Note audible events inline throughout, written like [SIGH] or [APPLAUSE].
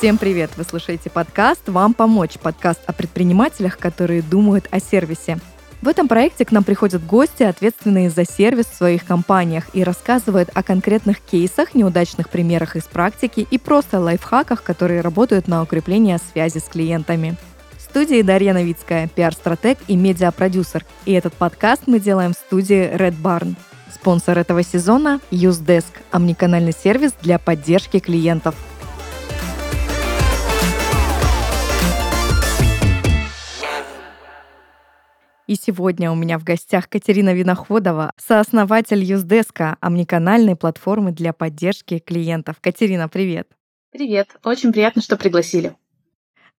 Всем привет! Вы слушаете подкаст «Вам помочь» — подкаст о предпринимателях, которые думают о сервисе. В этом проекте к нам приходят гости, ответственные за сервис в своих компаниях, и рассказывают о конкретных кейсах, неудачных примерах из практики и просто лайфхаках, которые работают на укрепление связи с клиентами. В студии Дарья Новицкая, пиар-стратег и медиапродюсер. И этот подкаст мы делаем в студии Red Barn. Спонсор этого сезона – UseDesk – омниканальный сервис для поддержки клиентов – И сегодня у меня в гостях Катерина Виноходова, сооснователь Юздеска, омниканальной платформы для поддержки клиентов. Катерина, привет. Привет. Очень приятно, что пригласили.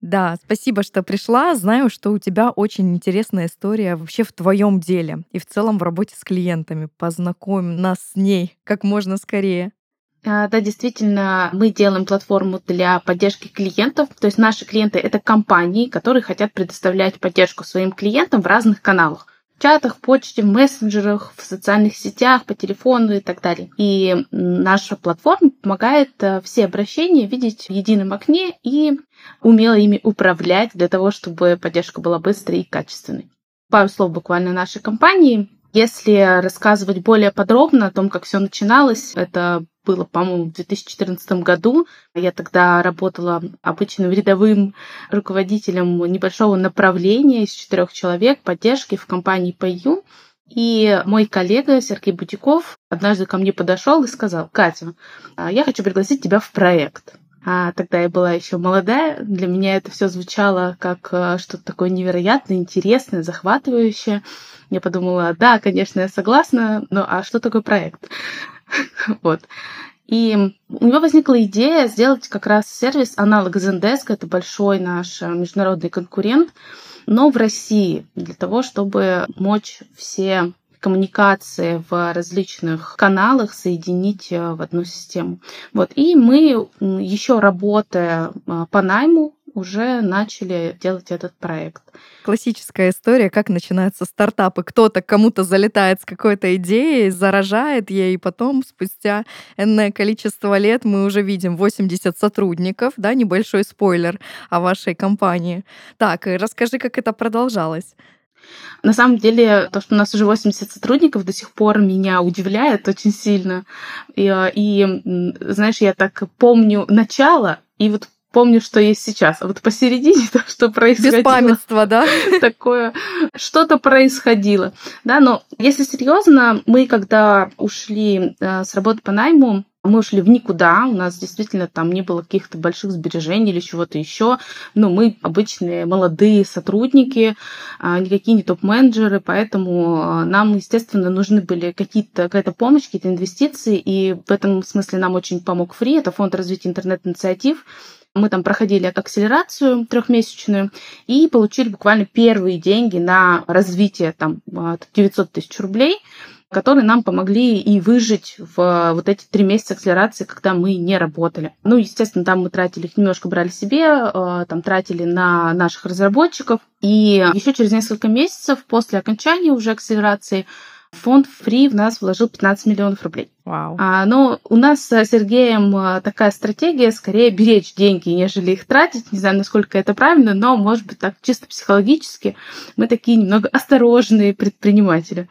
Да, спасибо, что пришла. Знаю, что у тебя очень интересная история вообще в твоем деле и в целом в работе с клиентами. Познакомь нас с ней как можно скорее. А, да, действительно, мы делаем платформу для поддержки клиентов. То есть наши клиенты — это компании, которые хотят предоставлять поддержку своим клиентам в разных каналах в чатах, почте, мессенджерах, в социальных сетях, по телефону и так далее. И наша платформа помогает э, все обращения видеть в едином окне и умело ими управлять для того, чтобы поддержка была быстрой и качественной. Пару слов буквально нашей компании. Если рассказывать более подробно о том, как все начиналось, это было, по-моему, в 2014 году. Я тогда работала обычным рядовым руководителем небольшого направления из четырех человек поддержки в компании PayU. И мой коллега Сергей Бутиков однажды ко мне подошел и сказал, Катя, а я хочу пригласить тебя в проект. А тогда я была еще молодая, для меня это все звучало как э, что-то такое невероятное, интересное, захватывающее. Я подумала, да, конечно, я согласна, но а что такое проект? [LAUGHS] Вот. И у него возникла идея сделать как раз сервис аналог Zendesk, это большой наш э, международный конкурент, но в России, для того, чтобы мочь все коммуникации в различных каналах соединить э, в одну систему. Вот. И мы, еще работая э, по найму, уже начали делать этот проект. Классическая история, как начинаются стартапы. Кто-то кому-то залетает с какой-то идеей, заражает ей, и потом спустя энное количество лет мы уже видим 80 сотрудников, да, небольшой спойлер о вашей компании. Так, расскажи, как это продолжалось. На самом деле, то, что у нас уже 80 сотрудников, до сих пор меня удивляет очень сильно. И, и знаешь, я так помню начало, и вот помню, что есть сейчас. А вот посередине [LAUGHS] то, что происходило. Беспамятство, да? [LAUGHS] Такое, что-то происходило. Да, но если серьезно, мы когда ушли э, с работы по найму, мы ушли в никуда, у нас действительно там не было каких-то больших сбережений или чего-то еще. Но мы обычные молодые сотрудники, а, никакие не топ-менеджеры, поэтому а, нам, естественно, нужны были какие-то, какая-то помощь, какие-то инвестиции, и в этом смысле нам очень помог Фри, это фонд развития интернет-инициатив, мы там проходили акселерацию трехмесячную и получили буквально первые деньги на развитие там 900 тысяч рублей которые нам помогли и выжить в вот эти три месяца акселерации, когда мы не работали. Ну, естественно, там мы тратили их немножко брали себе, э, там тратили на наших разработчиков. И еще через несколько месяцев после окончания уже акселерации Фонд Free в нас вложил 15 миллионов рублей. Вау. А, но у нас с Сергеем а, такая стратегия скорее беречь деньги, нежели их тратить. Не знаю, насколько это правильно, но, может быть, так чисто психологически мы такие немного [LAUGHS] осторожные предприниматели.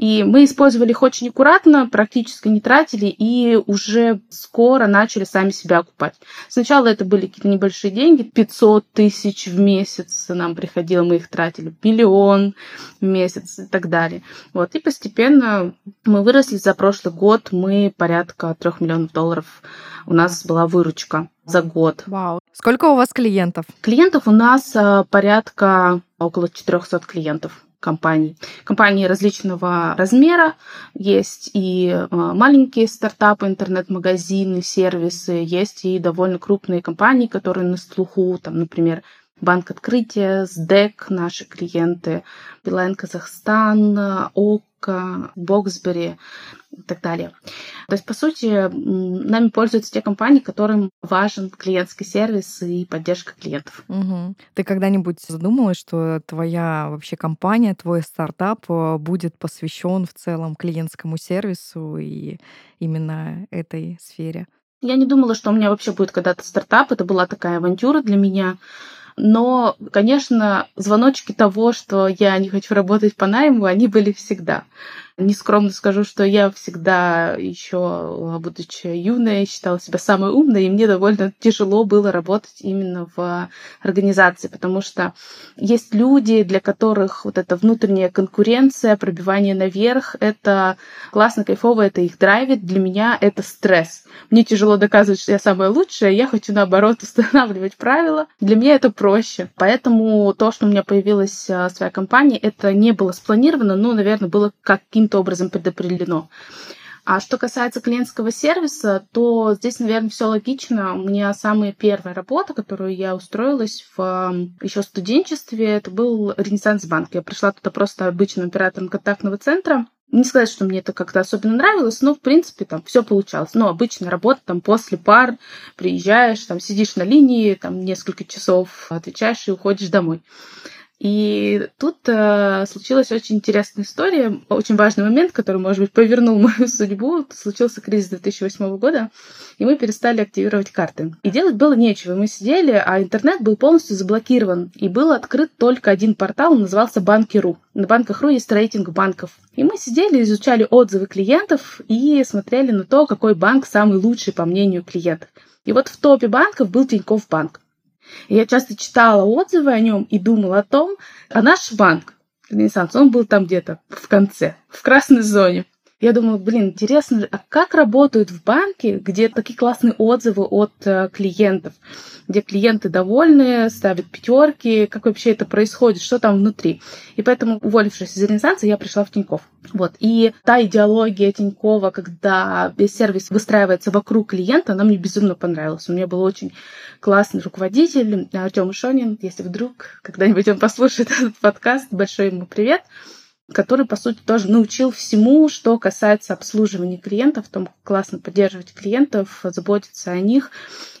И мы использовали их очень аккуратно, практически не тратили и уже скоро начали сами себя окупать. Сначала это были какие-то небольшие деньги, 500 тысяч в месяц нам приходило, мы их тратили, миллион в месяц и так далее. Вот. И постепенно мы выросли за прошлый год, мы порядка трех миллионов долларов у нас была выручка за год. Вау. Сколько у вас клиентов? Клиентов у нас э, порядка около 400 клиентов компаний. Компании различного размера. Есть и э, маленькие стартапы, интернет-магазины, сервисы. Есть и довольно крупные компании, которые на слуху, там, например, Банк Открытия, СДЭК, наши клиенты, Билайн Казахстан, ОК, Боксбери и так далее. То есть, по сути, нами пользуются те компании, которым важен клиентский сервис и поддержка клиентов. Угу. Ты когда-нибудь задумалась, что твоя вообще компания, твой стартап э, будет посвящен в целом клиентскому сервису и именно этой сфере? Я не думала, что у меня вообще будет когда-то стартап. Это была такая авантюра для меня. Но, конечно, звоночки того, что я не хочу работать по найму, они были всегда. Нескромно скажу, что я всегда еще, будучи юной, считала себя самой умной, и мне довольно тяжело было работать именно в организации, потому что есть люди, для которых вот эта внутренняя конкуренция, пробивание наверх, это классно, кайфово, это их драйвит. Для меня это стресс. Мне тяжело доказывать, что я самая лучшая, я хочу, наоборот, [LAUGHS] устанавливать правила. Для меня это проще. Поэтому то, что у меня появилась а, своя компания, это не было спланировано, но, наверное, было каким каким-то образом предопределено. А что касается клиентского сервиса, то здесь, наверное, все логично. У меня самая первая работа, которую я устроилась в еще студенчестве, это был Ренессанс банк. Я пришла туда просто обычным оператором контактного центра. Не сказать, что мне это как-то особенно нравилось, но, в принципе, там все получалось. Ну, обычная работа, там, после пар приезжаешь, там, сидишь на линии, там, несколько часов отвечаешь и уходишь домой. И тут э, случилась очень интересная история, очень важный момент, который, может быть, повернул [LAUGHS] мою судьбу. Случился кризис 2008 года, и мы перестали активировать карты. И делать было нечего. Мы сидели, а интернет был полностью заблокирован. И был открыт только один портал, он назывался Банки.ру. На Банках.ру есть рейтинг банков. И мы сидели, изучали отзывы клиентов и смотрели на то, какой банк самый лучший по мнению клиентов. И вот в топе банков был Тинькофф банк. Я часто читала отзывы о нем и думала о том, а наш банк, Ренессанс, он был там где-то в конце, в красной зоне. Я думала, блин, интересно, а как работают в банке, где такие классные отзывы от э, клиентов, где клиенты довольны, ставят пятерки, как вообще это происходит, что там внутри. И поэтому, уволившись из Ренессанса, я пришла в Тинькофф. Вот. И та идеология Тинькова, когда весь сервис выстраивается вокруг клиента, она мне безумно понравилась. У меня был очень классный руководитель Артем Шонин. Если вдруг когда-нибудь он послушает [LAUGHS] этот подкаст, большой ему привет который, по сути, тоже научил всему, что касается обслуживания клиентов, том, как классно поддерживать клиентов, заботиться о них,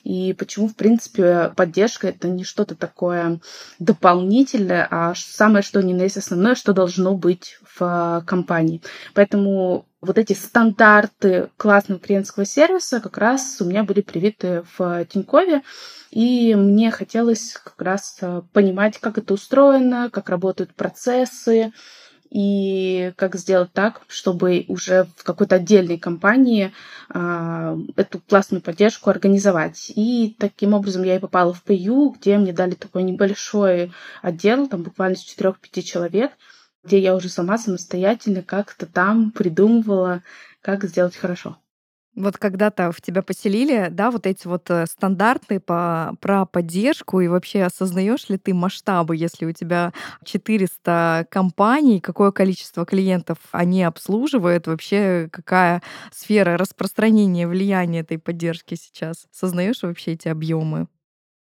и почему, в принципе, поддержка — это не что-то такое дополнительное, а самое, что не на есть основное, что должно быть в компании. Поэтому вот эти стандарты классного клиентского сервиса как раз у меня были привиты в Тинькове, и мне хотелось как раз понимать, как это устроено, как работают процессы, и как сделать так, чтобы уже в какой-то отдельной компании э, эту классную поддержку организовать. И таким образом я и попала в ПЮ, где мне дали такой небольшой отдел, там буквально с 4-5 человек, где я уже сама самостоятельно как-то там придумывала, как сделать хорошо. Вот когда-то в тебя поселили, да, вот эти вот э, стандарты по, про поддержку, и вообще осознаешь ли ты масштабы, если у тебя 400 компаний, какое количество клиентов они обслуживают, вообще какая сфера распространения влияния этой поддержки сейчас? Сознаешь вообще эти объемы?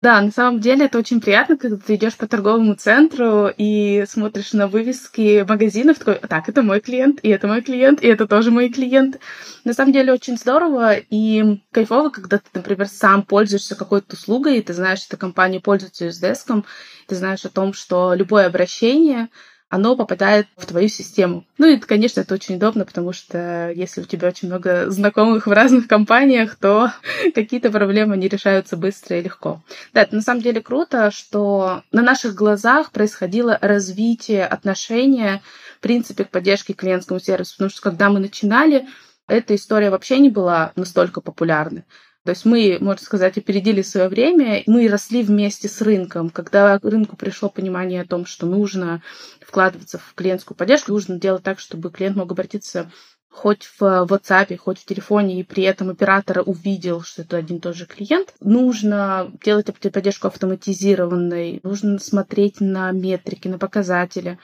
Да, на самом деле это очень приятно, когда ты идешь по торговому центру и смотришь на вывески магазинов, такой, так, это мой клиент, и это мой клиент, и это тоже мой клиент. На самом деле очень здорово и кайфово, когда ты, например, сам пользуешься какой-то услугой, и ты знаешь, что компания пользуется USDESK, ты знаешь о том, что любое обращение оно попадает в твою систему. Ну и, конечно, это очень удобно, потому что если у тебя очень много знакомых в разных компаниях, то [LAUGHS] какие-то проблемы не решаются быстро и легко. Да, это на самом деле круто, что на наших глазах происходило развитие отношения, в принципе, к поддержке клиентскому сервису, потому что когда мы начинали, эта история вообще не была настолько популярной. То есть мы, можно сказать, опередили свое время, мы росли вместе с рынком. Когда рынку пришло понимание о том, что нужно вкладываться в клиентскую поддержку, нужно делать так, чтобы клиент мог обратиться хоть в WhatsApp, хоть в телефоне, и при этом оператор увидел, что это один и тот же клиент. Нужно делать поддержку автоматизированной, нужно смотреть на метрики, на показатели.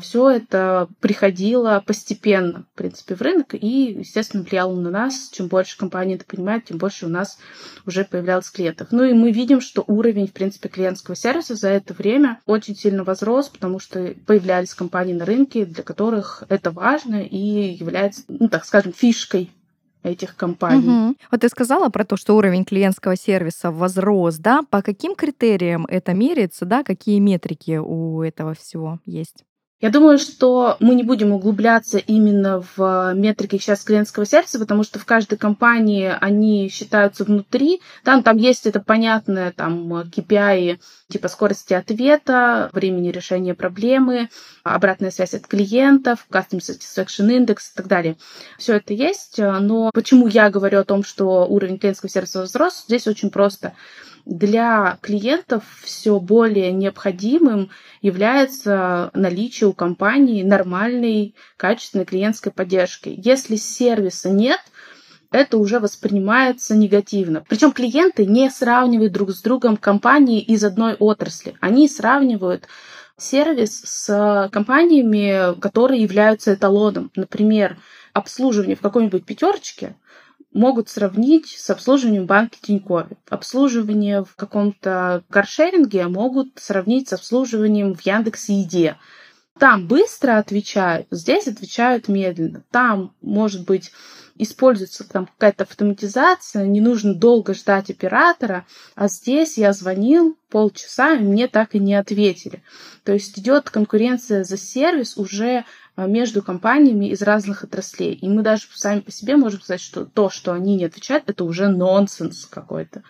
Все это приходило постепенно, в принципе, в рынок и, естественно, влияло на нас. Чем больше компания это понимает, тем больше у нас уже появлялось клиентов. Ну и мы видим, что уровень, в принципе, клиентского сервиса за это время очень сильно возрос, потому что появлялись компании на рынке, для которых это важно и является ну, так скажем, фишкой этих компаний. Угу. Вот ты сказала про то, что уровень клиентского сервиса возрос, да? По каким критериям это меряется, да? Какие метрики у этого всего есть? Я думаю, что мы не будем углубляться именно в метрики сейчас клиентского сервиса, потому что в каждой компании они считаются внутри. Там, там есть это понятное, там KPI типа скорости ответа, времени решения проблемы, обратная связь от клиентов, Customer Satisfaction Index и так далее. Все это есть, но почему я говорю о том, что уровень клиентского сервиса возрос, здесь очень просто для клиентов все более необходимым является наличие у компании нормальной, качественной клиентской поддержки. Если сервиса нет, это уже воспринимается негативно. Причем клиенты не сравнивают друг с другом компании из одной отрасли. Они сравнивают сервис с компаниями, которые являются эталоном. Например, обслуживание в какой-нибудь пятерочке могут сравнить с обслуживанием банки Тинькофф. Обслуживание в каком-то каршеринге могут сравнить с обслуживанием в Яндексе Еде. Там быстро отвечают, здесь отвечают медленно. Там, может быть, используется там какая-то автоматизация, не нужно долго ждать оператора, а здесь я звонил полчаса, и мне так и не ответили. То есть идет конкуренция за сервис уже между компаниями из разных отраслей. И мы даже сами по себе можем сказать, что то, что они не отвечают, это уже нонсенс какой-то.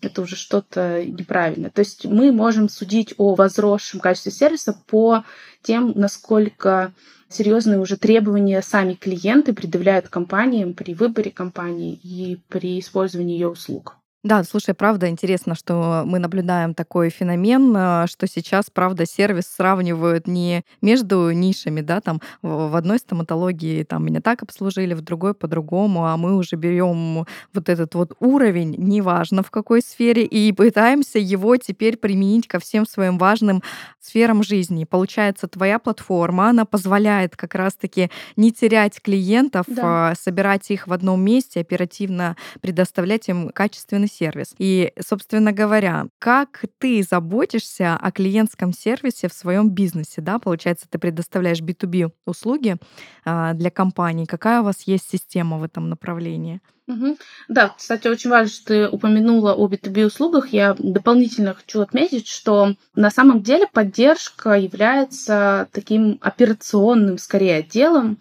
Это уже что-то неправильное. То есть мы можем судить о возросшем качестве сервиса по тем, насколько серьезные уже требования сами клиенты предъявляют компаниям при выборе компании и при использовании ее услуг. Да, слушай, правда интересно, что мы наблюдаем такой феномен, э, что сейчас, правда, сервис сравнивают не между нишами, да, там в одной стоматологии там меня так обслужили, в другой по-другому, а мы уже берем вот этот вот уровень, неважно в какой сфере, и пытаемся его теперь применить ко всем своим важным сферам жизни. Получается, твоя платформа, она позволяет как раз-таки не терять клиентов, да. А собирать их в одном месте, оперативно предоставлять им качественный сервис. И, собственно говоря, как ты заботишься о клиентском сервисе в своем бизнесе, да? Получается, ты предоставляешь B2B услуги а, для компаний. Какая у вас есть система в этом направлении? Угу. Да, кстати, очень важно, что ты упомянула о B2B услугах. Я дополнительно хочу отметить, что на самом деле поддержка является таким операционным, скорее, отделом,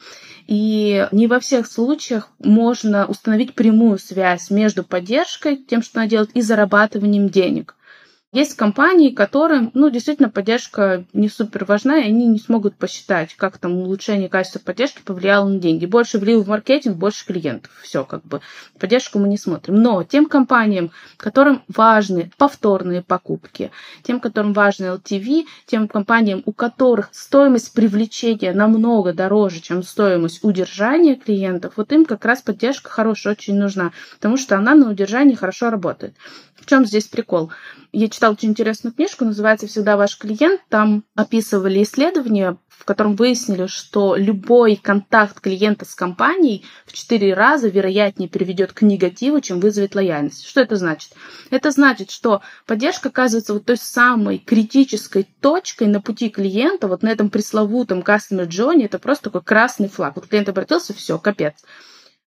и не во всех случаях можно установить прямую связь между поддержкой, тем, что она делает, и зарабатыванием денег. Есть компании, которым, ну, действительно, поддержка не супер важна, и они не смогут посчитать, как там улучшение качества поддержки повлияло на деньги. Больше влил в маркетинг, больше клиентов. Все, как бы. Поддержку мы не смотрим. Но тем компаниям, которым важны повторные покупки, тем, которым важны LTV, тем компаниям, у которых стоимость привлечения намного дороже, чем стоимость удержания клиентов, вот им как раз поддержка хорошая очень нужна, потому что она на удержании хорошо работает. В чем здесь прикол? Я читала очень интересную книжку, называется «Всегда ваш клиент». Там описывали исследования, в котором выяснили, что любой контакт клиента с компанией в четыре раза вероятнее приведет к негативу, чем вызовет лояльность. Что это значит? Это значит, что поддержка оказывается вот той самой критической точкой на пути клиента, вот на этом пресловутом customer journey, это просто такой красный флаг. Вот клиент обратился, все, капец.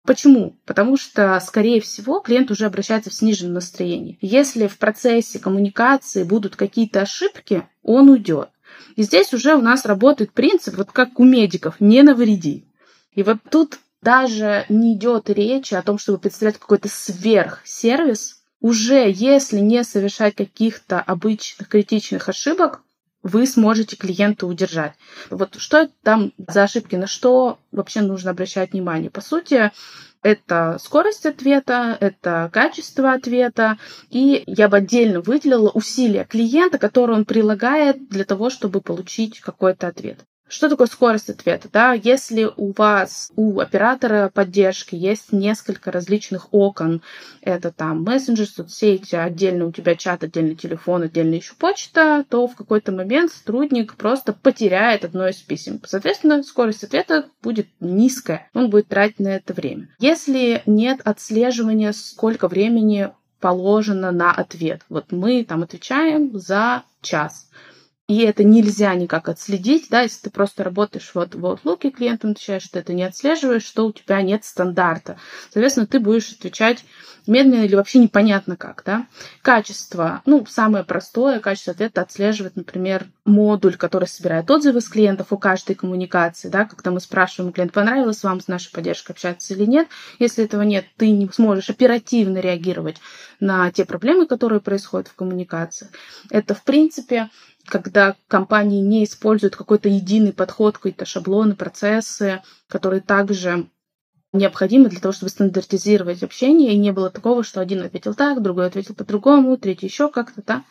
Почему? Потому что, скорее всего, клиент уже обращается в сниженном настроении. Если в процессе коммуникации будут какие-то ошибки, он уйдет. И здесь уже у нас работает принцип, вот как у медиков, не навреди. И вот тут даже не идет речи о том, чтобы представлять какой-то сверхсервис. Уже если не совершать каких-то обычных критичных ошибок, вы сможете клиента удержать. Вот что там за ошибки, на что вообще нужно обращать внимание? По сути, это скорость ответа, это качество ответа, и я бы отдельно выделила усилия клиента, которые он прилагает для того, чтобы получить какой-то ответ. Что такое скорость ответа? Да? Если у вас, у оператора поддержки есть несколько различных окон, это там мессенджер, соцсети, отдельно у тебя чат, отдельный телефон, отдельно еще почта, то в какой-то момент сотрудник просто потеряет одно из писем. Соответственно, скорость ответа будет низкая, он будет тратить на это время. Если нет отслеживания, сколько времени положено на ответ. Вот мы там отвечаем за час и это нельзя никак отследить, да, если ты просто работаешь вот в Outlook, клиентам отвечаешь, что ты не отслеживаешь, что у тебя нет стандарта. Соответственно, ты будешь отвечать медленно или вообще непонятно как, да. Качество, ну, самое простое, качество ответа отслеживает, например, модуль, который собирает отзывы с клиентов у каждой коммуникации, да, когда мы спрашиваем, клиент, понравилось вам с нашей поддержкой общаться или нет. Если этого нет, ты не сможешь оперативно реагировать на те проблемы, которые происходят в коммуникации. Это, в принципе, когда компании не используют какой-то единый подход, какие-то шаблоны, процессы, которые также необходимы для того, чтобы стандартизировать общение, и не было такого, что один ответил так, другой ответил по-другому, третий еще как-то, да.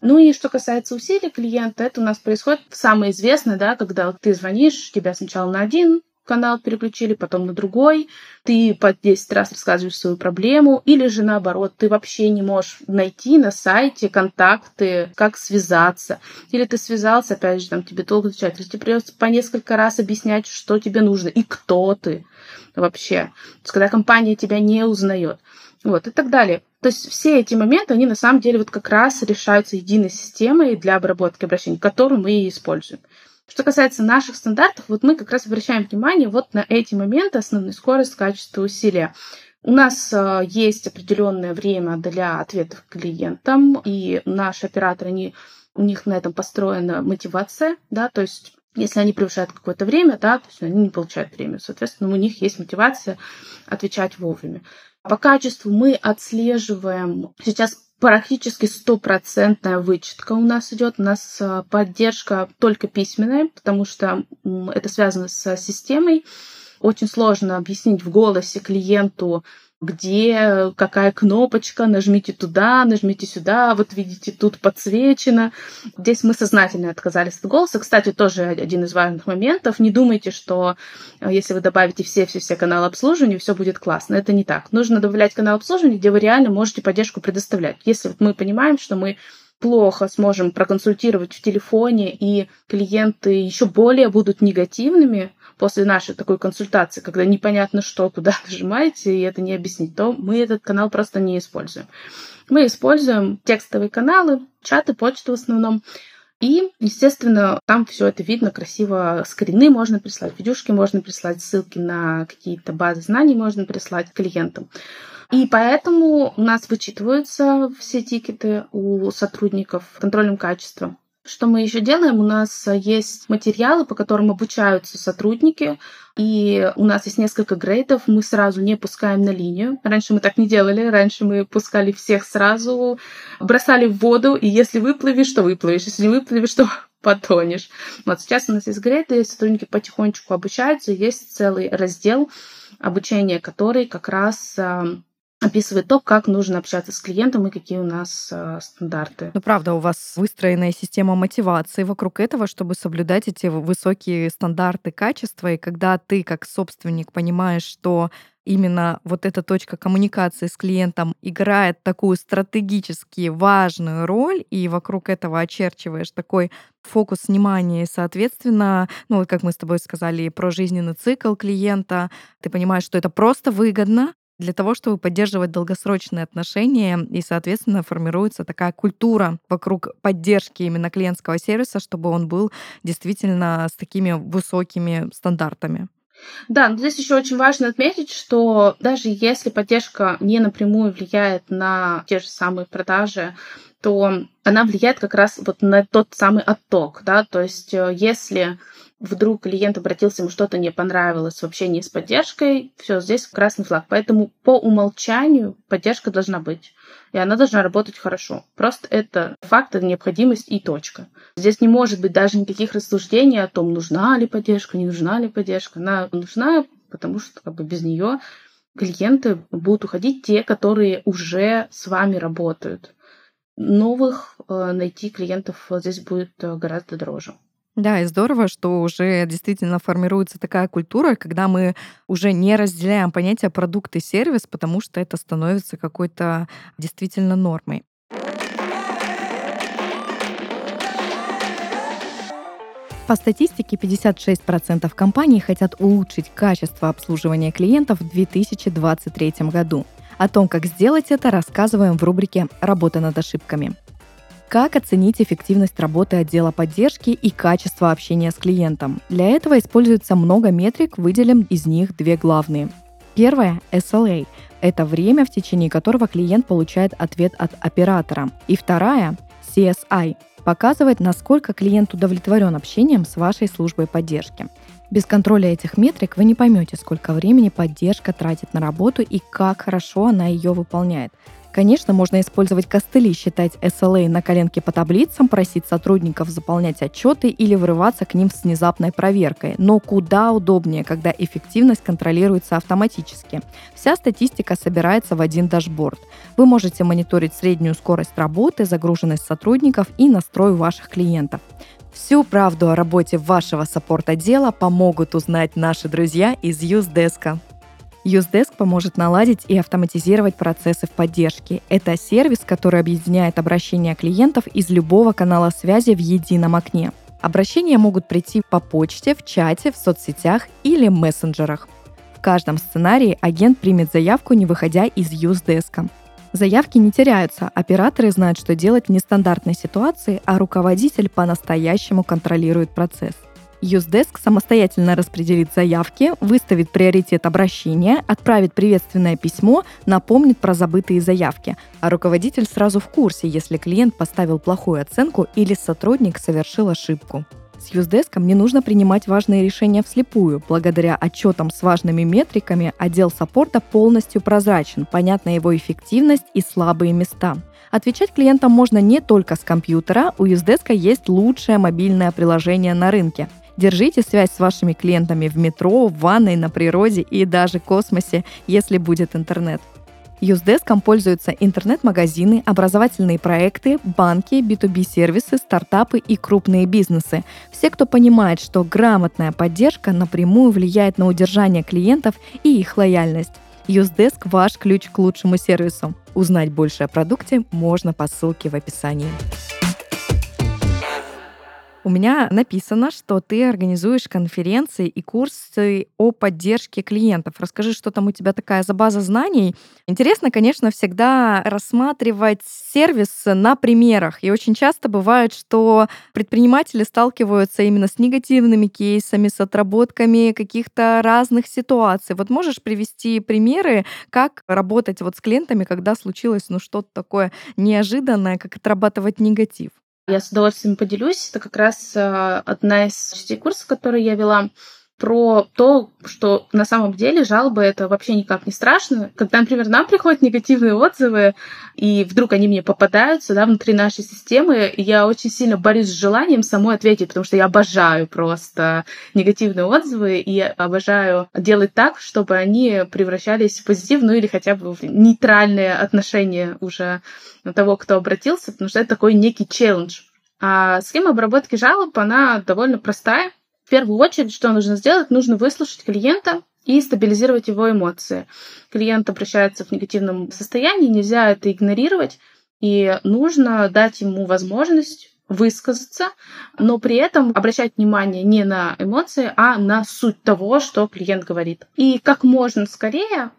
Ну и что касается усилий клиента, это у нас происходит самое известное, да, когда ты звонишь, тебя сначала на один канал переключили, потом на другой, ты по 10 раз рассказываешь свою проблему, или же наоборот, ты вообще не можешь найти на сайте контакты, как связаться, или ты связался, опять же, там тебе долго отвечать, или тебе придется по несколько раз объяснять, что тебе нужно и кто ты вообще, то есть, когда компания тебя не узнает, вот, и так далее. То есть все эти моменты, они на самом деле вот как раз решаются единой системой для обработки обращений, которую мы и используем. Что касается наших стандартов, вот мы как раз обращаем внимание вот на эти моменты, основной скорость, качество, усилия. У нас э, есть определенное время для ответов клиентам, и наши операторы, они, у них на этом построена мотивация, да, то есть если они превышают какое-то время, да, то есть они не получают премию. Соответственно, у них есть мотивация отвечать вовремя. По качеству мы отслеживаем сейчас практически стопроцентная вычетка у нас идет. У нас э, поддержка только письменная, потому что это связано с системой. Очень сложно объяснить в голосе клиенту, где какая кнопочка, нажмите туда, нажмите сюда, вот видите, тут подсвечено. Здесь мы сознательно отказались от голоса. Кстати, тоже один из важных моментов. Не думайте, что э, если вы добавите все-все-все каналы обслуживания, все будет классно. Это не так. Нужно добавлять канал обслуживания, где вы реально можете поддержку предоставлять. Если мы понимаем, что мы плохо сможем проконсультировать в телефоне, и клиенты еще более будут негативными, после нашей такой консультации, когда непонятно что, куда [LAUGHS] нажимаете, и это не объяснить, то мы этот канал просто не используем. Мы используем текстовые каналы, чаты, почту в основном. И, естественно, там все это видно красиво. Скрины можно прислать, видюшки можно прислать, ссылки на какие-то базы знаний можно прислать клиентам. И поэтому у нас вычитываются все тикеты у сотрудников контролем качества. Что мы еще делаем? У нас есть материалы, по которым обучаются сотрудники, и у нас есть несколько грейдов, мы сразу не пускаем на линию. Раньше мы так не делали, раньше мы пускали всех сразу, бросали в воду, и если выплывешь, то выплывешь, если не выплывешь, то [LAUGHS] потонешь. Вот сейчас у нас есть грейды, сотрудники потихонечку обучаются, есть целый раздел обучения, который как раз описывает то, как нужно общаться с клиентом и какие у нас э, стандарты. Ну, правда, у вас выстроенная система мотивации вокруг этого, чтобы соблюдать эти высокие стандарты качества. И когда ты, как собственник, понимаешь, что именно вот эта точка коммуникации с клиентом играет такую стратегически важную роль, и вокруг этого очерчиваешь такой фокус внимания, и, соответственно, ну, вот как мы с тобой сказали про жизненный цикл клиента, ты понимаешь, что это просто выгодно, для того, чтобы поддерживать долгосрочные отношения, и, соответственно, формируется такая культура вокруг поддержки именно клиентского сервиса, чтобы он был действительно с такими высокими стандартами. Да, но здесь еще очень важно отметить, что даже если поддержка не напрямую влияет на те же самые продажи, то она влияет как раз вот на тот самый отток, да, то есть э, если вдруг клиент обратился, ему что-то не понравилось в общении с поддержкой, все, здесь красный флаг. Поэтому по умолчанию поддержка должна быть. И она должна работать хорошо. Просто это факт, это необходимость и точка. Здесь не может быть даже никаких рассуждений о том, нужна ли поддержка, не нужна ли поддержка. Она нужна, потому что как бы без нее клиенты будут уходить те, которые уже с вами работают. Новых э, найти клиентов здесь будет э, гораздо дороже. Да, и здорово, что уже действительно формируется такая культура, когда мы уже не разделяем понятие продукт и сервис, потому что это становится какой-то действительно нормой. По статистике, 56% компаний хотят улучшить качество обслуживания клиентов в 2023 году. О том, как сделать это, рассказываем в рубрике «Работа над ошибками». Как оценить эффективность работы отдела поддержки и качество общения с клиентом? Для этого используется много метрик, выделим из них две главные. Первое – SLA – это время, в течение которого клиент получает ответ от оператора. И вторая – CSI – показывает, насколько клиент удовлетворен общением с вашей службой поддержки. Без контроля этих метрик вы не поймете, сколько времени поддержка тратит на работу и как хорошо она ее выполняет. Конечно, можно использовать костыли, считать SLA на коленке по таблицам, просить сотрудников заполнять отчеты или врываться к ним с внезапной проверкой. Но куда удобнее, когда эффективность контролируется автоматически. Вся статистика собирается в один дашборд. Вы можете мониторить среднюю скорость работы, загруженность сотрудников и настрой ваших клиентов. Всю правду о работе вашего саппорт-отдела помогут узнать наши друзья из Юздеска. Usedesk поможет наладить и автоматизировать процессы в поддержке. Это сервис, который объединяет обращения клиентов из любого канала связи в едином окне. Обращения могут прийти по почте, в чате, в соцсетях или мессенджерах. В каждом сценарии агент примет заявку, не выходя из Usedesk. Заявки не теряются, операторы знают, что делать в нестандартной ситуации, а руководитель по-настоящему контролирует процесс. Юздеск самостоятельно распределит заявки, выставит приоритет обращения, отправит приветственное письмо, напомнит про забытые заявки, а руководитель сразу в курсе, если клиент поставил плохую оценку или сотрудник совершил ошибку. С Юздеском не нужно принимать важные решения вслепую. Благодаря отчетам с важными метриками отдел саппорта полностью прозрачен, понятна его эффективность и слабые места. Отвечать клиентам можно не только с компьютера, у Юздеска есть лучшее мобильное приложение на рынке – Держите связь с вашими клиентами в метро, в ванной, на природе и даже космосе, если будет интернет. Юздеском пользуются интернет-магазины, образовательные проекты, банки, B2B-сервисы, стартапы и крупные бизнесы. Все, кто понимает, что грамотная поддержка напрямую влияет на удержание клиентов и их лояльность. Юздеск – ваш ключ к лучшему сервису. Узнать больше о продукте можно по ссылке в описании. У меня написано, что ты организуешь конференции и курсы о поддержке клиентов. Расскажи, что там у тебя такая за база знаний. Интересно, конечно, всегда рассматривать сервис на примерах. И очень часто бывает, что предприниматели сталкиваются именно с негативными кейсами, с отработками каких-то разных ситуаций. Вот можешь привести примеры, как работать вот с клиентами, когда случилось ну, что-то такое неожиданное, как отрабатывать негатив? Я с удовольствием поделюсь. Это как раз э, одна из частей курса, который я вела про то, что на самом деле жалобы это вообще никак не страшно. Когда, например, нам приходят негативные отзывы, и вдруг они мне попадаются да, внутри нашей системы, я очень сильно борюсь с желанием самой ответить, потому что я обожаю просто негативные отзывы и обожаю делать так, чтобы они превращались в позитивную ну, или хотя бы в нейтральное отношение уже того, кто обратился, потому что это такой некий челлендж. А схема обработки жалоб, она довольно простая. В первую очередь, что нужно сделать? Нужно выслушать клиента и стабилизировать его эмоции. Клиент обращается в негативном состоянии, нельзя это игнорировать, и нужно дать ему возможность высказаться, но при этом обращать внимание не на эмоции, а на суть того, что клиент говорит. И как можно скорее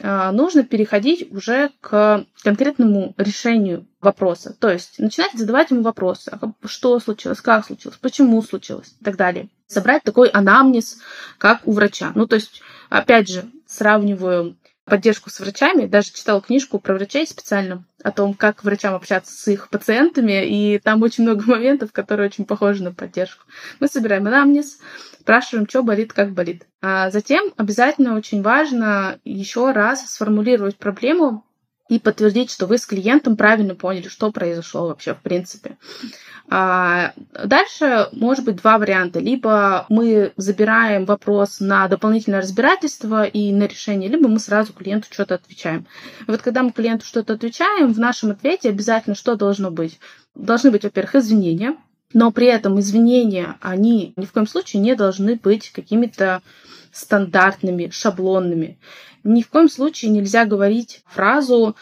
а, нужно переходить уже к конкретному решению вопроса. То есть начинать задавать ему вопросы. Что случилось, как случилось, почему случилось и так далее. Собрать такой анамнез, как у врача. Ну, то есть, опять же, сравниваю поддержку с врачами. Даже читала книжку про врачей специально о том, как врачам общаться с их пациентами, и там очень много [LAUGHS] моментов, которые очень похожи на поддержку. Мы собираем анамнез, спрашиваем, что болит, как болит. А затем обязательно очень важно еще раз сформулировать проблему и подтвердить, что вы с клиентом правильно поняли, что произошло вообще в принципе. А дальше может быть два варианта. Либо мы забираем вопрос на дополнительное разбирательство и на решение, либо мы сразу клиенту что-то отвечаем. И вот когда мы клиенту что-то отвечаем, в нашем ответе обязательно что должно быть? Должны быть, во-первых, извинения, но при этом извинения, они ни в коем случае не должны быть какими-то стандартными, шаблонными. Ни в коем случае нельзя говорить фразу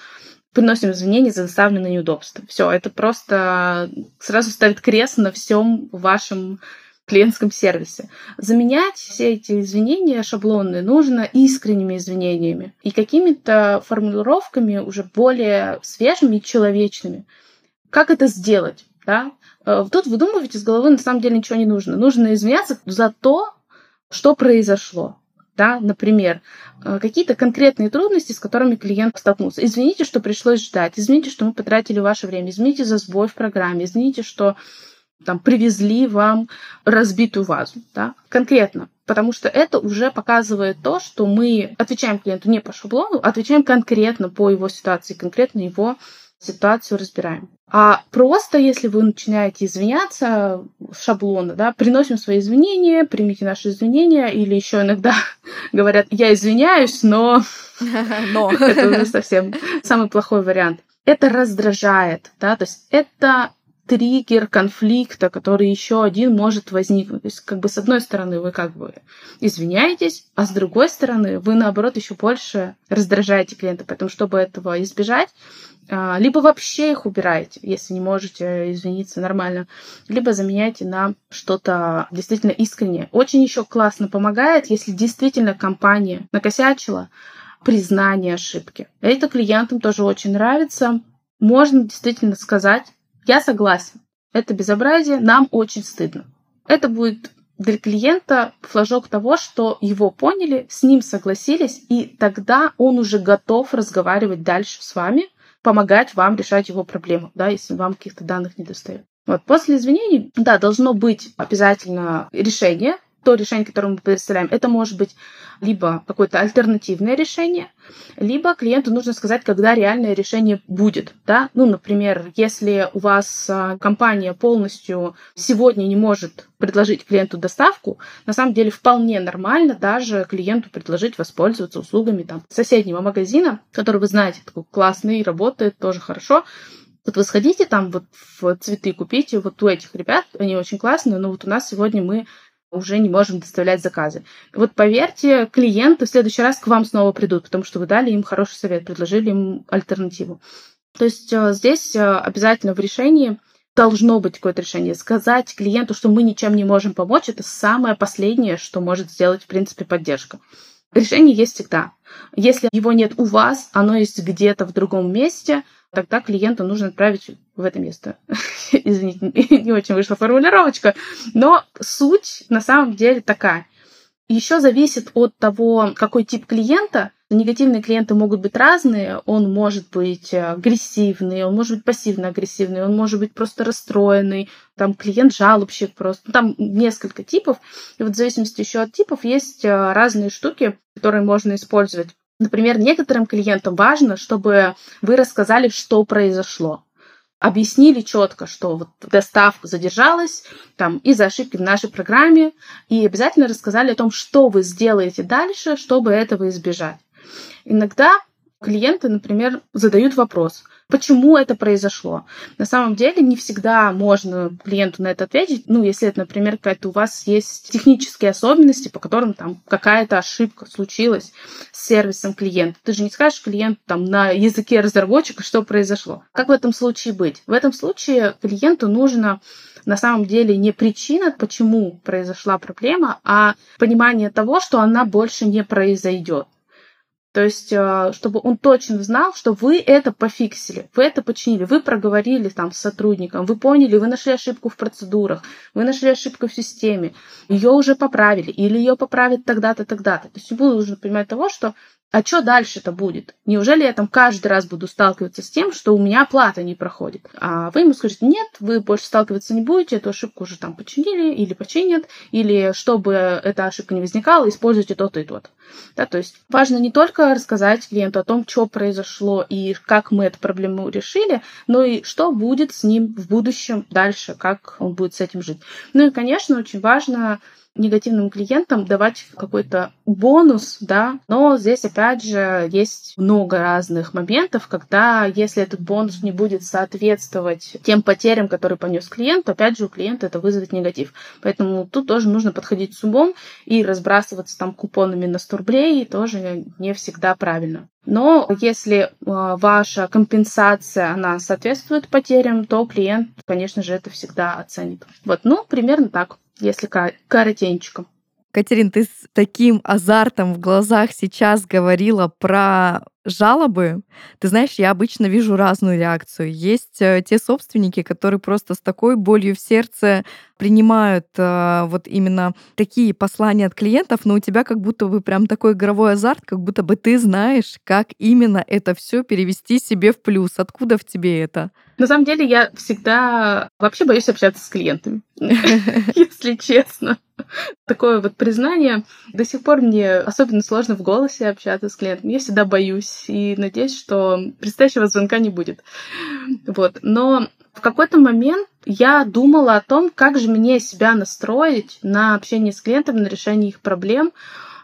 приносим извинения за доставленное неудобство. Все, это просто сразу ставит крест на всем вашем клиентском сервисе. Заменять все эти извинения шаблонные нужно искренними извинениями и какими-то формулировками уже более свежими и человечными. Как это сделать? Да? Э, тут выдумывать из головы на самом деле ничего не нужно. Нужно извиняться за то, что произошло. Да, например, э, какие-то конкретные трудности, с которыми клиент столкнулся. Извините, что пришлось ждать, извините, что мы потратили ваше время, извините за сбой в программе, извините, что там привезли вам разбитую вазу, да, конкретно, потому что это уже показывает то, что мы отвечаем клиенту не по шаблону, отвечаем конкретно по его ситуации, конкретно его ситуацию разбираем. А просто, если вы начинаете извиняться шаблона, да, приносим свои извинения, примите наши извинения, или еще иногда [LAUGHS] говорят, я извиняюсь, но, [LAUGHS] но. [LAUGHS] это уже совсем самый плохой вариант. Это раздражает, да, то есть это триггер конфликта, который еще один может возникнуть. То есть, как бы с одной стороны вы как бы извиняетесь, а с другой стороны вы наоборот еще больше раздражаете клиента. Поэтому, чтобы этого избежать, а, либо вообще их убираете, если не можете извиниться нормально, либо заменяйте на что-то действительно искреннее. Очень еще классно помогает, если действительно компания накосячила, признание ошибки. Это клиентам тоже очень нравится. Можно действительно сказать, я согласен, это безобразие, нам очень стыдно. Это будет для клиента флажок того, что его поняли, с ним согласились, и тогда он уже готов разговаривать дальше с вами – помогать вам решать его проблему, да, если вам каких-то данных не достает. Вот после извинений, да, должно быть обязательно решение, то решение, которое мы представляем, это может быть либо какое-то альтернативное решение, либо клиенту нужно сказать, когда реальное решение будет. Да? Ну, например, если у вас а, компания полностью сегодня не может предложить клиенту доставку, на самом деле вполне нормально даже клиенту предложить воспользоваться услугами там, соседнего магазина, который вы знаете, такой классный, работает тоже хорошо, вот вы сходите там вот в цветы купите, вот у этих ребят, они очень классные, но вот у нас сегодня мы уже не можем доставлять заказы. Вот поверьте, клиенты в следующий раз к вам снова придут, потому что вы дали им хороший совет, предложили им альтернативу. То есть э, здесь э, обязательно в решении должно быть какое-то решение. Сказать клиенту, что мы ничем не можем помочь, это самое последнее, что может сделать, в принципе, поддержка. Решение есть всегда. Если его нет у вас, оно есть где-то в другом месте, тогда клиенту нужно отправить в это место. [LAUGHS] Извините, [LAUGHS] не очень вышла формулировочка, но суть на самом деле такая. Еще зависит от того, какой тип клиента. Негативные клиенты могут быть разные. Он может быть агрессивный, он может быть пассивно-агрессивный, он может быть просто расстроенный, там клиент-жалобщик просто. Там несколько типов. И вот в зависимости еще от типов есть э, разные штуки, которые можно использовать. Например, некоторым клиентам важно, чтобы вы рассказали, что произошло объяснили четко, что вот доставка задержалась там из-за ошибки в нашей программе, и обязательно рассказали о том, что вы сделаете дальше, чтобы этого избежать. Иногда клиенты, например, задают вопрос, почему это произошло. На самом деле не всегда можно клиенту на это ответить. Ну, если это, например, какая-то у вас есть технические особенности, по которым там какая-то ошибка случилась с сервисом клиента. Ты же не скажешь клиенту там на языке разработчика, что произошло. Как в этом случае быть? В этом случае клиенту нужно на самом деле не причина, почему произошла проблема, а понимание того, что она больше не произойдет. То есть, э, чтобы он точно знал, что вы это пофиксили, вы это починили, вы проговорили там с сотрудником, вы поняли, вы нашли ошибку в процедурах, вы нашли ошибку в системе, ее уже поправили, или ее поправят тогда-то, тогда-то. То есть, ему нужно понимать того, что а что дальше-то будет? Неужели я там каждый раз буду сталкиваться с тем, что у меня оплата не проходит? А вы ему скажете, нет, вы больше сталкиваться не будете, эту ошибку уже там починили или починят, или чтобы эта ошибка не возникала, используйте то-то и то-то. Да, то есть важно не только рассказать клиенту о том, что произошло и как мы эту проблему решили, но и что будет с ним в будущем дальше, как он будет с этим жить. Ну и, конечно, очень важно негативным клиентам давать какой-то бонус, да, но здесь опять же есть много разных моментов, когда если этот бонус не будет соответствовать тем потерям, которые понес клиент, то опять же у клиента это вызовет негатив. Поэтому тут тоже нужно подходить с умом и разбрасываться там купонами на 100 рублей тоже не всегда правильно. Но если э, ваша компенсация, она соответствует потерям, то клиент, конечно же, это всегда оценит. Вот, ну, примерно так если коротенько. Катерин, ты с таким азартом в глазах сейчас говорила про жалобы, ты знаешь, я обычно вижу разную реакцию. Есть э, те собственники, которые просто с такой болью в сердце принимают э, вот именно такие послания от клиентов, но у тебя как будто бы прям такой игровой азарт, как будто бы ты знаешь, как именно это все перевести себе в плюс. Откуда в тебе это? На самом деле я всегда вообще боюсь общаться с клиентами, [LAUGHS] если честно. Такое вот признание. До сих пор мне особенно сложно в голосе общаться с клиентом. Я всегда боюсь и надеюсь, что предстоящего звонка не будет. Вот. Но в какой-то момент я думала о том, как же мне себя настроить на общение с клиентами, на решение их проблем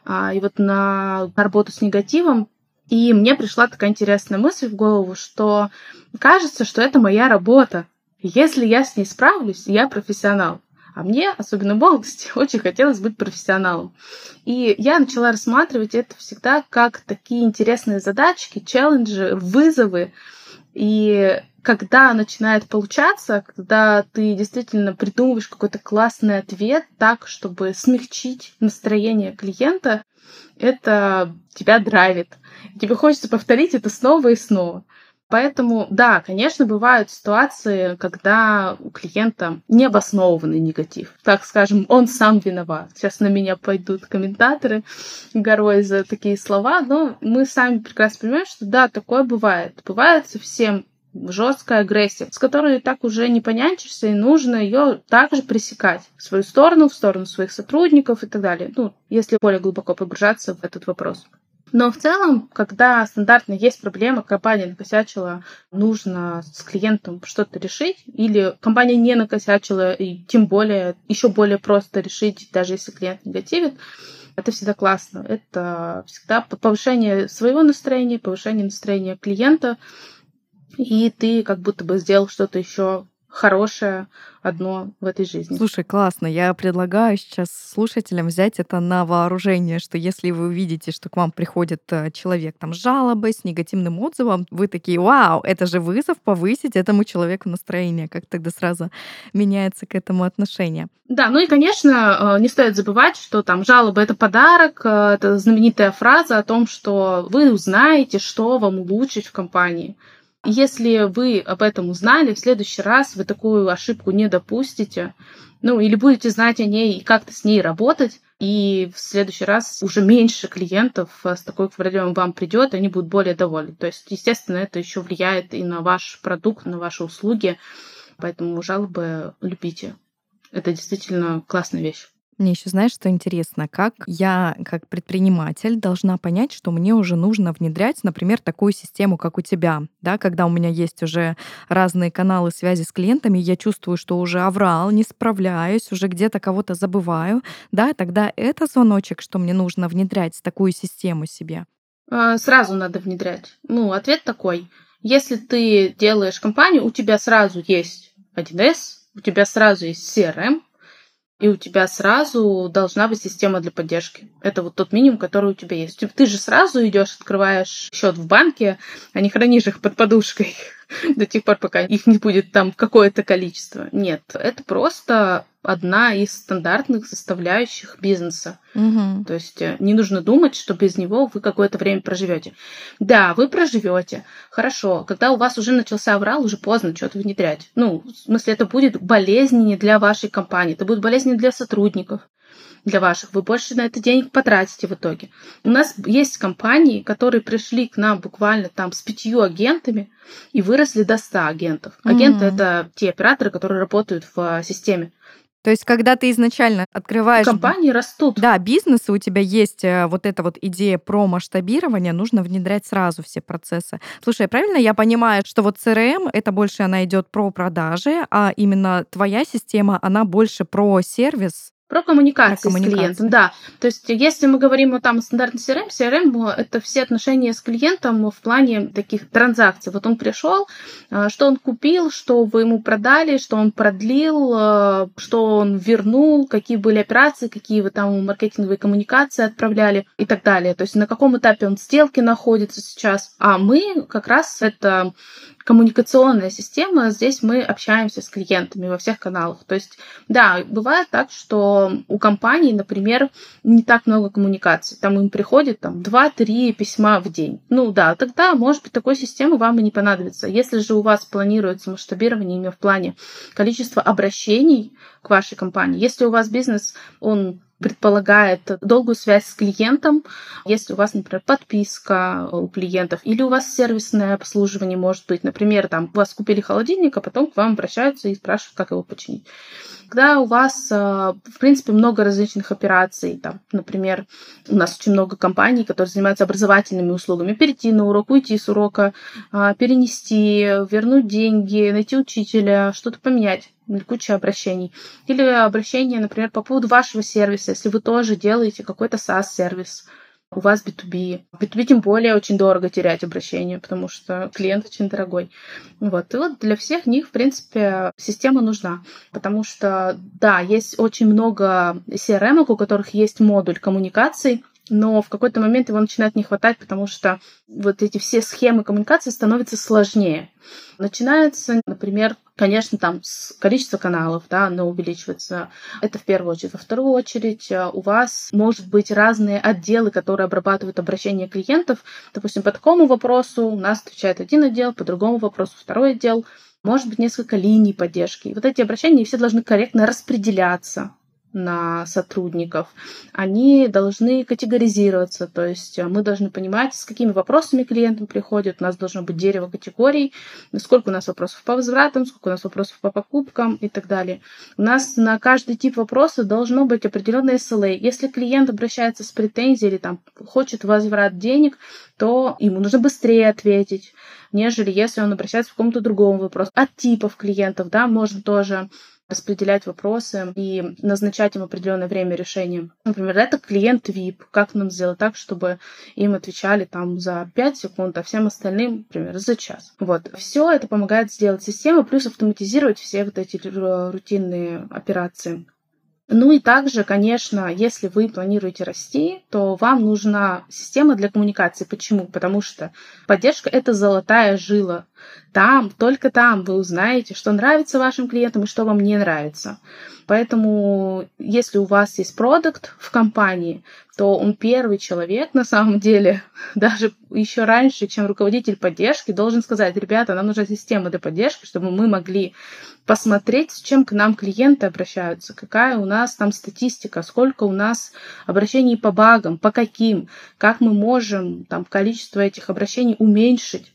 а, и вот на работу с негативом. И мне пришла такая интересная мысль в голову, что кажется, что это моя работа. Если я с ней справлюсь, я профессионал. А мне, особенно в молодости, [LAUGHS] очень хотелось быть профессионалом. И я начала рассматривать это всегда как такие интересные задачки, челленджи, вызовы. И когда начинает получаться, когда ты действительно придумываешь какой-то классный ответ так, чтобы смягчить настроение клиента, это тебя драйвит. Тебе хочется повторить это снова и снова. Поэтому, да, конечно, бывают ситуации, когда у клиента необоснованный негатив. Так скажем, он сам виноват. Сейчас на меня пойдут комментаторы горой за такие слова, но мы сами прекрасно понимаем, что да, такое бывает. Бывает совсем жесткая агрессия, с которой так уже не понянчишься, и нужно ее также пресекать в свою сторону, в сторону своих сотрудников и так далее. Ну, если более глубоко погружаться в этот вопрос. Но в целом, когда стандартно есть проблема, компания накосячила, нужно с клиентом что-то решить, или компания не накосячила, и тем более, еще более просто решить, даже если клиент негативит, это всегда классно. Это всегда повышение своего настроения, повышение настроения клиента, и ты как будто бы сделал что-то еще хорошее одно в этой жизни. Слушай, классно. Я предлагаю сейчас слушателям взять это на вооружение, что если вы увидите, что к вам приходит э, человек там с жалобой, с негативным отзывом, вы такие, вау, это же вызов повысить этому человеку настроение. Как тогда сразу меняется к этому отношение? Да, ну и, конечно, э, не стоит забывать, что там жалоба — это подарок, э, это знаменитая фраза о том, что вы узнаете, что вам улучшить в компании. Если вы об этом узнали, в следующий раз вы такую ошибку не допустите, ну, или будете знать о ней и как-то с ней работать, и в следующий раз уже меньше клиентов с такой проблемой вам придет, они будут более довольны. То есть, естественно, это еще влияет и на ваш продукт, на ваши услуги, поэтому жалобы любите. Это действительно классная вещь. Мне еще знаешь, что интересно, как я, как предприниматель, должна понять, что мне уже нужно внедрять, например, такую систему, как у тебя, да, когда у меня есть уже разные каналы связи с клиентами, я чувствую, что уже оврал, не справляюсь, уже где-то кого-то забываю, да, тогда это звоночек, что мне нужно внедрять такую систему себе. А, сразу надо внедрять. Ну, ответ такой. Если ты делаешь компанию, у тебя сразу есть 1С, у тебя сразу есть CRM, и у тебя сразу должна быть система для поддержки. Это вот тот минимум, который у тебя есть. Ты же сразу идешь, открываешь счет в банке, а не хранишь их под подушкой [LAUGHS] до тех пор, пока их не будет там какое-то количество. Нет, это просто одна из стандартных составляющих бизнеса. Угу. То есть э, не нужно думать, что без него вы какое-то время проживете. Да, вы проживете. Хорошо. Когда у вас уже начался аврал, уже поздно что-то внедрять. Ну, в смысле, это будет болезненнее для вашей компании, это будет болезненнее для сотрудников для ваших, вы больше на это денег потратите в итоге. У нас есть компании, которые пришли к нам буквально там с пятью агентами и выросли до 100 агентов. Агенты mm-hmm. это те операторы, которые работают в системе. То есть, когда ты изначально открываешь... Компании растут. Да, бизнесы, у тебя есть э, вот эта вот идея про масштабирование, нужно внедрять сразу все процессы. Слушай, правильно я понимаю, что вот CRM, это больше она идет про продажи, а именно твоя система, она больше про сервис, про коммуникацию с клиентом, да. То есть, если мы говорим о там стандартном CRM, CRM это все отношения с клиентом в плане таких транзакций. Вот он пришел, э, что он купил, что вы ему продали, что он продлил, э, что он вернул, какие были операции, какие вы там маркетинговые коммуникации отправляли и так далее. То есть, на каком этапе он сделки находится сейчас. А мы как раз это коммуникационная система, здесь мы общаемся с клиентами во всех каналах. То есть, да, бывает так, что у компаний, например, не так много коммуникаций. Там им приходит там 2-3 письма в день. Ну да, тогда, может быть, такой системы вам и не понадобится. Если же у вас планируется масштабирование именно в плане количества обращений к вашей компании, если у вас бизнес, он предполагает долгую связь с клиентом, если у вас, например, подписка у клиентов, или у вас сервисное обслуживание может быть. Например, там, у вас купили холодильник, а потом к вам обращаются и спрашивают, как его починить. Когда у вас, э, в принципе, много различных операций, там, например, у нас очень много компаний, которые занимаются образовательными услугами, перейти на урок, уйти с урока, э, перенести, вернуть деньги, найти учителя, что-то поменять куча обращений. Или обращения, например, по поводу вашего сервиса, если вы тоже делаете какой-то SaaS-сервис, у вас B2B. B2B тем более очень дорого терять обращение, потому что клиент очень дорогой. Вот. И вот для всех них, в принципе, система нужна. Потому что, да, есть очень много CRM, у которых есть модуль коммуникаций, но в какой-то момент его начинает не хватать, потому что вот эти все схемы коммуникации становятся сложнее. Начинается, например, конечно, там количество каналов, да, оно увеличивается. Это в первую очередь. Во вторую очередь э, у вас может быть разные отделы, которые обрабатывают обращения клиентов. Допустим, по такому вопросу у нас отвечает один отдел, по другому вопросу второй отдел. Может быть, несколько линий поддержки. И вот эти обращения все должны корректно распределяться на сотрудников, они должны категоризироваться, то есть мы должны понимать, с какими вопросами клиентам приходят, у нас должно быть дерево категорий, сколько у нас вопросов по возвратам, сколько у нас вопросов по покупкам и так далее. У нас на каждый тип вопроса должно быть определенное SLA. Если клиент обращается с претензией или там хочет возврат денег, то ему нужно быстрее ответить, нежели если он обращается к какому-то другому вопросу. От типов клиентов, да, можно тоже распределять вопросы и назначать им определенное время решения. Например, это клиент VIP. Как нам сделать так, чтобы им отвечали там за 5 секунд, а всем остальным, например, за час. Вот. Все это помогает сделать систему, плюс автоматизировать все вот эти рутинные операции. Ну и также, конечно, если вы планируете расти, то вам нужна система для коммуникации. Почему? Потому что поддержка — это золотая жила. Там, только там вы узнаете, что нравится вашим клиентам и что вам не нравится. Поэтому, если у вас есть продукт в компании, то он первый человек, на самом деле, [LAUGHS] даже еще раньше, чем руководитель поддержки, должен сказать, ребята, нам нужна система для поддержки, чтобы мы могли посмотреть, с чем к нам клиенты обращаются, какая у нас там статистика, сколько у нас обращений по багам, по каким, как мы можем там количество этих обращений уменьшить,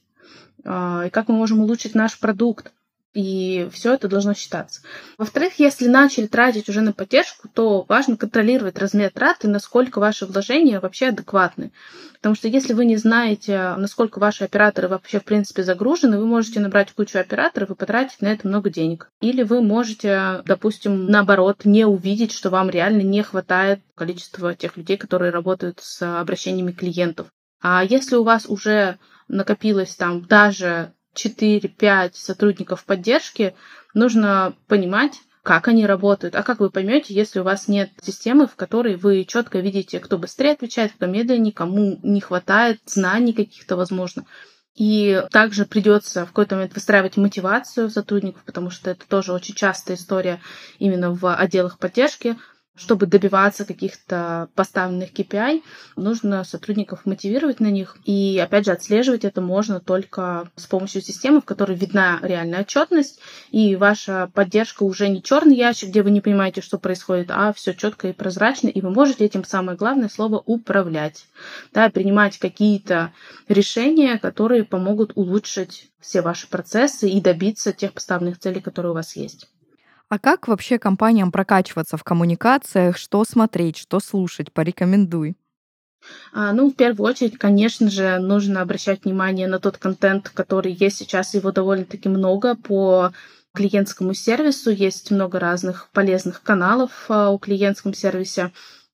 а, и как мы можем улучшить наш продукт. И все это должно считаться. Во-вторых, если начали тратить уже на поддержку, то важно контролировать размер трат и насколько ваши вложения вообще адекватны. Потому что если вы не знаете, насколько ваши операторы вообще в принципе загружены, вы можете набрать кучу операторов и потратить на это много денег. Или вы можете, допустим, наоборот, не увидеть, что вам реально не хватает количества тех людей, которые работают с обращениями клиентов. А если у вас уже накопилось там даже 4-5 сотрудников поддержки, нужно понимать, как они работают. А как вы поймете, если у вас нет системы, в которой вы четко видите, кто быстрее отвечает, кто медленнее, кому не хватает знаний каких-то, возможно. И также придется в какой-то момент выстраивать мотивацию сотрудников, потому что это тоже очень частая история именно в отделах поддержки чтобы добиваться каких-то поставленных KPI, нужно сотрудников мотивировать на них. И, опять же, отслеживать это можно только с помощью системы, в которой видна реальная отчетность, и ваша поддержка уже не черный ящик, где вы не понимаете, что происходит, а все четко и прозрачно, и вы можете этим самое главное слово управлять, да, принимать какие-то решения, которые помогут улучшить все ваши процессы и добиться тех поставленных целей, которые у вас есть. А как вообще компаниям прокачиваться в коммуникациях? Что смотреть, что слушать? Порекомендуй. А, ну, в первую очередь, конечно же, нужно обращать внимание на тот контент, который есть сейчас, его довольно-таки много по клиентскому сервису. Есть много разных полезных каналов а, у клиентском сервисе.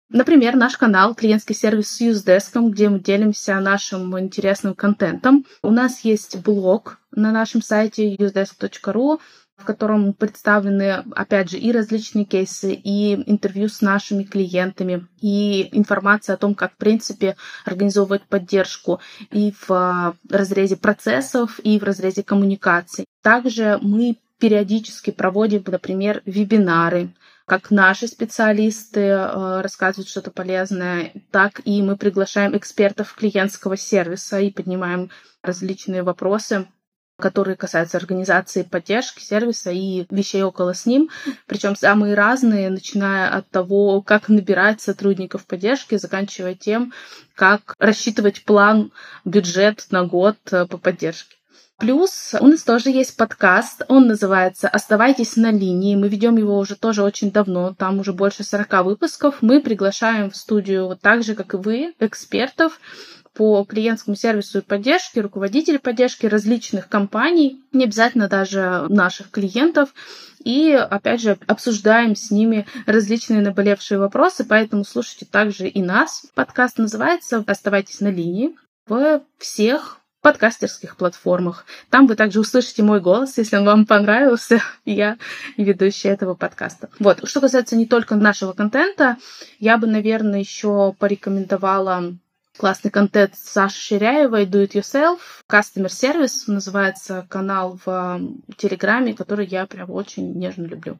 Например, наш канал «Клиентский сервис с Юздеском», где мы делимся нашим интересным контентом. У нас есть блог на нашем сайте usedesk.ru, в котором представлены, опять же, и различные кейсы, и интервью с нашими клиентами, и информация о том, как, в принципе, организовывать поддержку и в разрезе процессов, и в разрезе коммуникаций. Также мы периодически проводим, например, вебинары, как наши специалисты э, рассказывают что-то полезное, так и мы приглашаем экспертов клиентского сервиса и поднимаем различные вопросы которые касаются организации поддержки сервиса и вещей около с ним, причем самые разные, начиная от того, как набирать сотрудников поддержки, заканчивая тем, как рассчитывать план, бюджет на год э, по поддержке. Плюс у нас тоже есть подкаст, он называется «Оставайтесь на линии». Мы ведем его уже тоже очень давно, там уже больше 40 выпусков. Мы приглашаем в студию, так же, как и вы, экспертов, по клиентскому сервису и поддержке, руководители поддержки различных компаний, не обязательно даже наших клиентов, и, опять же, обсуждаем с ними различные наболевшие вопросы, поэтому слушайте также и нас. Подкаст называется «Оставайтесь на линии» в всех подкастерских платформах. Там вы также услышите мой голос, если он вам понравился, [LAUGHS] я ведущая этого подкаста. Вот, что касается не только нашего контента, я бы, наверное, еще порекомендовала классный контент Саши Ширяевой Do It Yourself. Customer Service называется канал в Телеграме, который я прям очень нежно люблю.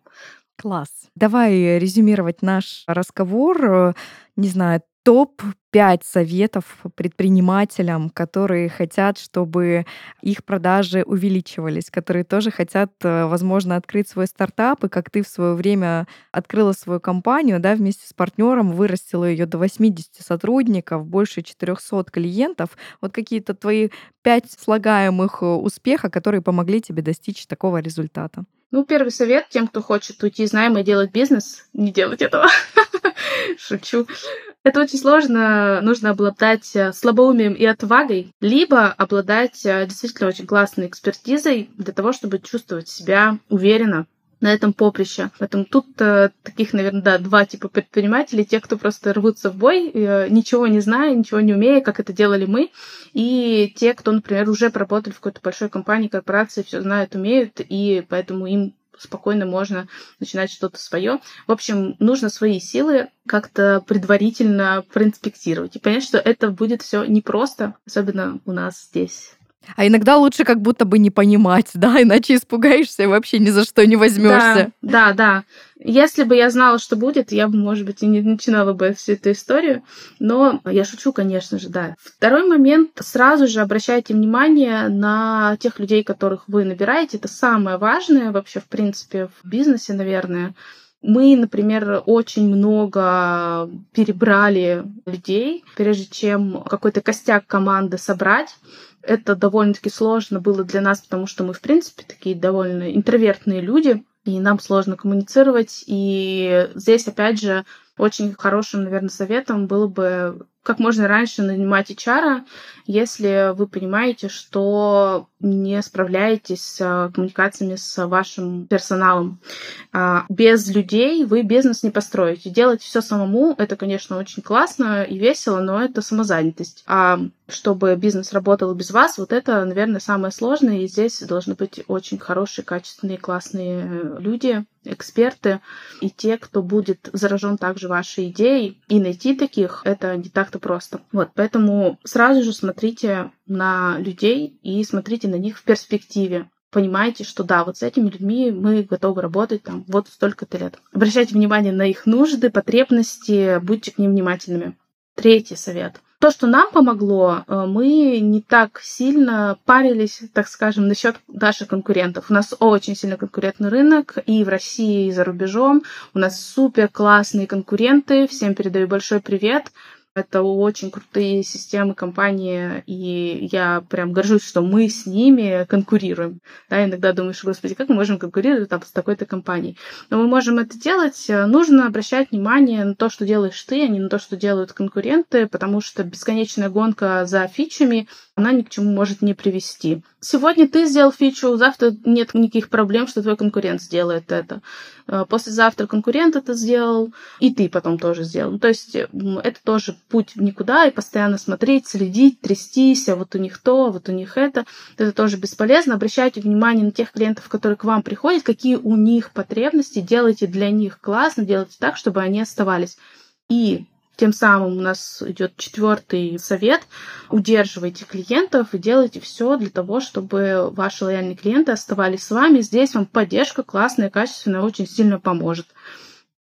Класс. Давай резюмировать наш разговор. Не знаю, топ-5 советов предпринимателям, которые хотят, чтобы их продажи увеличивались, которые тоже хотят, э, возможно, открыть свой стартап, и как ты в свое время открыла свою компанию, да, вместе с партнером, вырастила ее до 80 сотрудников, больше 400 клиентов. Вот какие-то твои пять слагаемых э, успеха, которые помогли тебе достичь такого результата. Ну, первый совет тем, кто хочет уйти из найма и делать бизнес, не делать этого. [LAUGHS] Шучу. Это очень сложно. Нужно обладать э, слабоумием и отвагой, либо обладать э, действительно очень классной экспертизой для того, чтобы чувствовать себя уверенно на этом поприще. Поэтому тут э, таких, наверное, да, два типа предпринимателей. Те, кто просто рвутся в бой, э, ничего не зная, ничего не умея, как это делали мы. И те, кто, например, уже поработали в какой-то большой компании, корпорации, все знают, умеют, и поэтому им спокойно можно начинать что-то свое. В общем, нужно свои силы как-то предварительно проинспектировать и понять, что это будет все непросто, особенно у нас здесь. А иногда лучше как будто бы не понимать, да, иначе испугаешься и вообще ни за что не возьмешься. Да, да, да. Если бы я знала, что будет, я бы, может быть, и не начинала бы всю эту историю. Но я шучу, конечно же, да. Второй момент. Сразу же обращайте внимание на тех людей, которых вы набираете. Это самое важное вообще, в принципе, в бизнесе, наверное. Мы, например, очень много перебрали людей, прежде чем какой-то костяк команды собрать. Это довольно-таки сложно было для нас, потому что мы, в принципе, такие довольно интровертные люди, и нам сложно коммуницировать. И здесь, опять же, очень хорошим, наверное, советом было бы как можно раньше нанимать HR, если вы понимаете, что не справляетесь с коммуникациями с вашим персоналом. А, без людей вы бизнес не построите. Делать все самому — это, конечно, очень классно и весело, но это самозанятость. А чтобы бизнес работал без вас, вот это, наверное, самое сложное, и здесь должны быть очень хорошие, качественные, классные люди, эксперты и те, кто будет заражен также вашей идеей. И найти таких — это не так-то просто. Вот, поэтому сразу же смотрите на людей и смотрите на них в перспективе понимаете, что да, вот с этими людьми мы готовы работать там вот столько-то лет. Обращайте внимание на их нужды, потребности, будьте к ним внимательными. Третий совет. То, что нам помогло, э, мы не так сильно парились, так скажем, насчет наших конкурентов. У нас очень сильно конкурентный рынок и в России, и за рубежом. У нас супер классные конкуренты. Всем передаю большой привет. Это очень крутые системы компании, и я прям горжусь, что мы с ними конкурируем. Да, иногда думаешь, господи, как мы можем конкурировать там, с такой-то компанией? Но мы можем это делать. Нужно обращать внимание на то, что делаешь ты, а не на то, что делают конкуренты, потому что бесконечная гонка за фичами, она ни к чему может не привести. Сегодня ты сделал фичу, завтра нет никаких проблем, что твой конкурент сделает это. Э, послезавтра конкурент это сделал, и ты потом тоже сделал. Ну, то есть это тоже путь в никуда, и постоянно смотреть, следить, трястись, а вот у них то, а вот у них это. Это тоже бесполезно. Обращайте внимание на тех клиентов, которые к вам приходят, какие у них потребности, делайте для них классно, делайте так, чтобы они оставались. И тем самым у нас идет четвертый совет. Удерживайте клиентов и делайте все для того, чтобы ваши лояльные клиенты оставались с вами. Здесь вам поддержка классная, качественная, очень сильно поможет.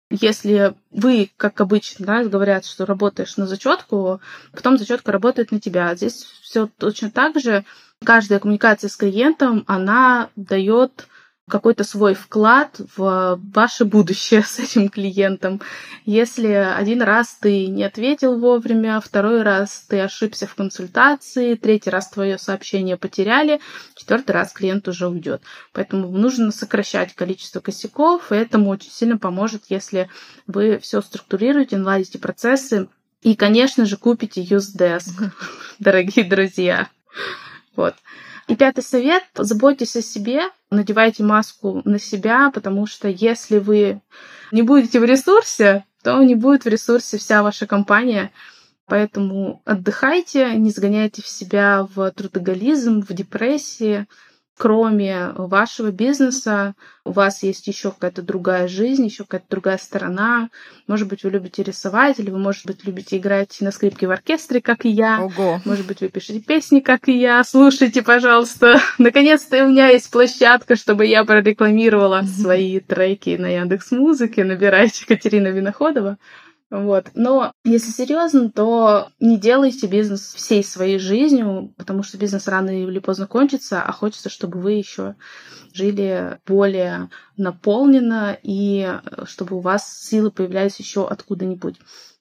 Если вы, как обычно, да, говорят, что работаешь на зачетку, потом зачетка работает на тебя. Здесь все точно так же. Каждая коммуникация с клиентом, она дает какой-то свой вклад в ваше будущее [LAUGHS] с этим клиентом. Если один раз ты не ответил вовремя, второй раз ты ошибся в консультации, третий раз твое сообщение потеряли, четвертый раз клиент уже уйдет. Поэтому нужно сокращать количество косяков, и этому очень сильно поможет, если вы все структурируете, наладите процессы и, конечно же, купите UseDesk, [LAUGHS] дорогие друзья. Вот. И пятый совет – заботьтесь о себе, надевайте маску на себя, потому что если вы не будете в ресурсе, то не будет в ресурсе вся ваша компания. Поэтому отдыхайте, не загоняйте в себя в трудоголизм, в депрессии, кроме вашего бизнеса, у вас есть еще какая-то другая жизнь, еще какая-то другая сторона. Может быть, вы любите рисовать, или вы, может быть, любите играть на скрипке в оркестре, как и я. Ого. Может быть, вы пишете песни, как и я. Слушайте, пожалуйста. [LAUGHS] Наконец-то у меня есть площадка, чтобы я прорекламировала свои треки на Яндекс Музыке. Набирайте Катерина Виноходова. Вот. Но если серьезно, то не делайте бизнес всей своей жизнью, потому что бизнес рано или поздно кончится, а хочется, чтобы вы еще жили более наполненно и чтобы у вас силы появлялись еще откуда-нибудь.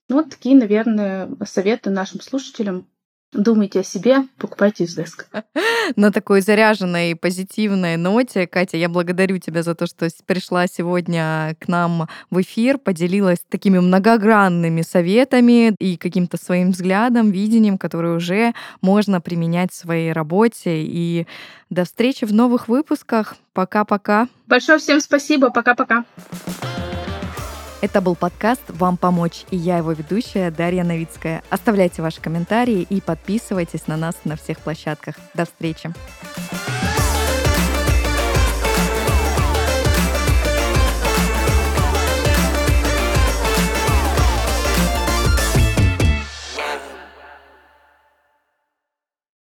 Ну, вот такие, наверное, советы нашим слушателям. Думайте о себе, покупайте из деска. [LAUGHS] На такой заряженной позитивной ноте, Катя, я благодарю тебя за то, что пришла сегодня к нам в эфир, поделилась такими многогранными советами и каким-то своим взглядом, видением, которое уже можно применять в своей работе. И до встречи в новых выпусках. Пока-пока. Большое всем спасибо. Пока-пока. Это был подкаст «Вам помочь» и я его ведущая Дарья Новицкая. Оставляйте ваши комментарии и подписывайтесь на нас на всех площадках. До встречи!